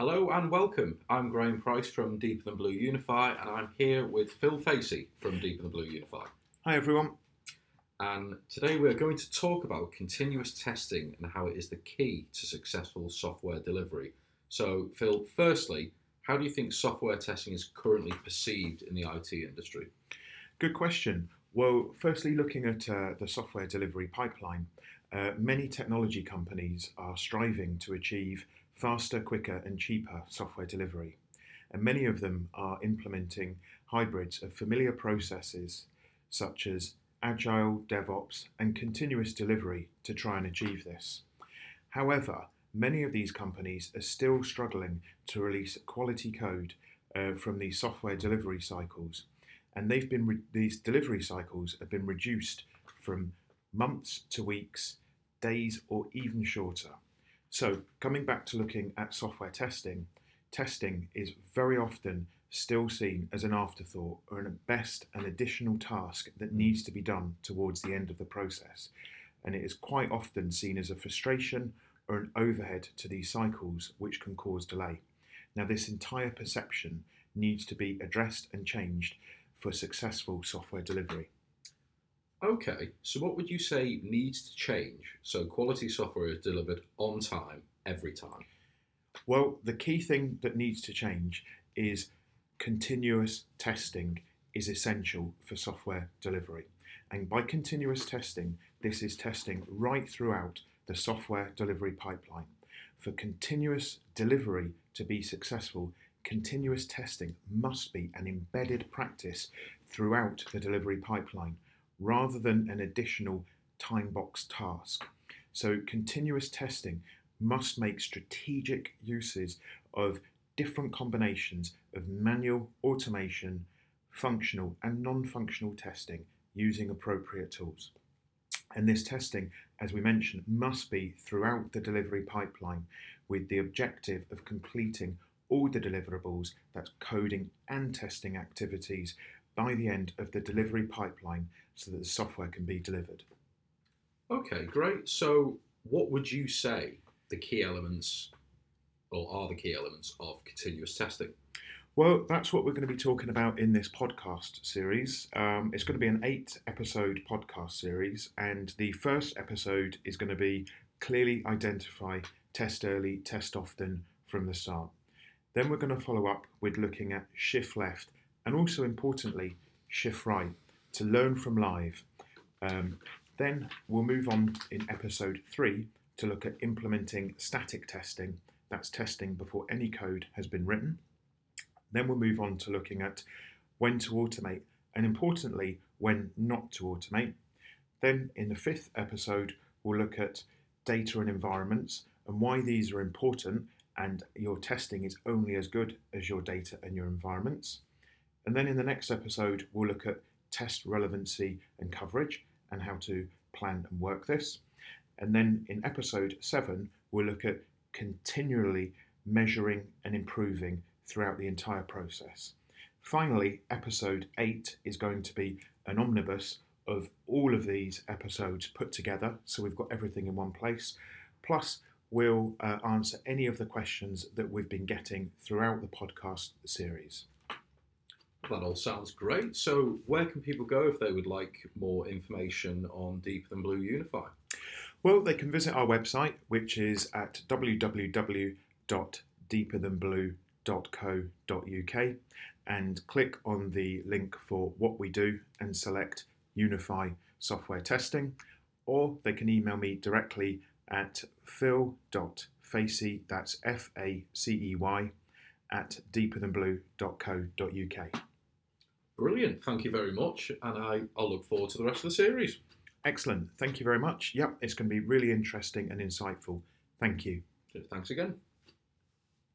Hello and welcome. I'm Graham Price from Deeper Than Blue Unify, and I'm here with Phil Facey from Deeper Than Blue Unify. Hi everyone. And today we're going to talk about continuous testing and how it is the key to successful software delivery. So, Phil, firstly, how do you think software testing is currently perceived in the IT industry? Good question. Well, firstly, looking at uh, the software delivery pipeline, uh, many technology companies are striving to achieve faster, quicker, and cheaper software delivery. And many of them are implementing hybrids of familiar processes such as agile, DevOps, and continuous delivery to try and achieve this. However, many of these companies are still struggling to release quality code uh, from these software delivery cycles, and they've been re- these delivery cycles have been reduced from months to weeks, days, or even shorter. So, coming back to looking at software testing, testing is very often still seen as an afterthought or at best an additional task that hmm. needs to be done towards the end of the process. And it is quite often seen as a frustration or an overhead to these cycles which can cause delay. Now, this entire perception needs to be addressed and changed for successful software delivery. Okay, so what would you say needs to change so quality software is delivered on time every time? Well, the key thing that needs to change is continuous testing is essential for software delivery. And by continuous testing, this is testing right throughout the software delivery pipeline. For continuous delivery to be successful, continuous testing must be an embedded practice throughout the delivery pipeline rather than an additional time box task. So, continuous testing must make strategic uses of different combinations of manual, automation, functional, and non functional testing using appropriate tools. And this testing, as we mentioned, must be throughout the delivery pipeline with the objective of completing all the deliverables, that's coding and testing activities, by the end of the delivery pipeline so that the software can be delivered. Okay, great. So, what would you say the key elements or are the key elements of continuous testing? Well, that's what we're going to be talking about in this podcast series. Um, it's going to be an eight episode podcast series, and the first episode is going to be clearly identify, test early, test often from the start. Then we're going to follow up with looking at shift left and also importantly, shift right to learn from live. Um, then we'll move on in episode three to look at implementing static testing. That's testing before any code has been written. Then we'll move on to looking at when to automate and importantly, when not to automate. Then in the fifth episode, we'll look at data and environments and why these are important and your testing is only as good as your data and your environments. And then in the next episode, we'll look at test relevancy and coverage and how to plan and work this. And then in episode seven, we'll look at continually measuring and improving throughout the entire process. Finally, episode eight is going to be an omnibus of all of these episodes put together, so we've got everything in one place. Plus, we'll uh, answer any of the questions that we've been getting throughout the podcast series. That all sounds great. So, where can people go if they would like more information on Deeper Than Blue Unify? Well, they can visit our website, which is at www.deeperthanblue.co.uk and click on the link for what we do and select Unify Software Testing. Or they can email me directly at phil.facey, that's F A C E Y, at deeperthanblue.co.uk. Brilliant. Thank you very much. And I, I'll look forward to the rest of the series. Excellent. Thank you very much. Yep, it's going to be really interesting and insightful. Thank you. Thanks again.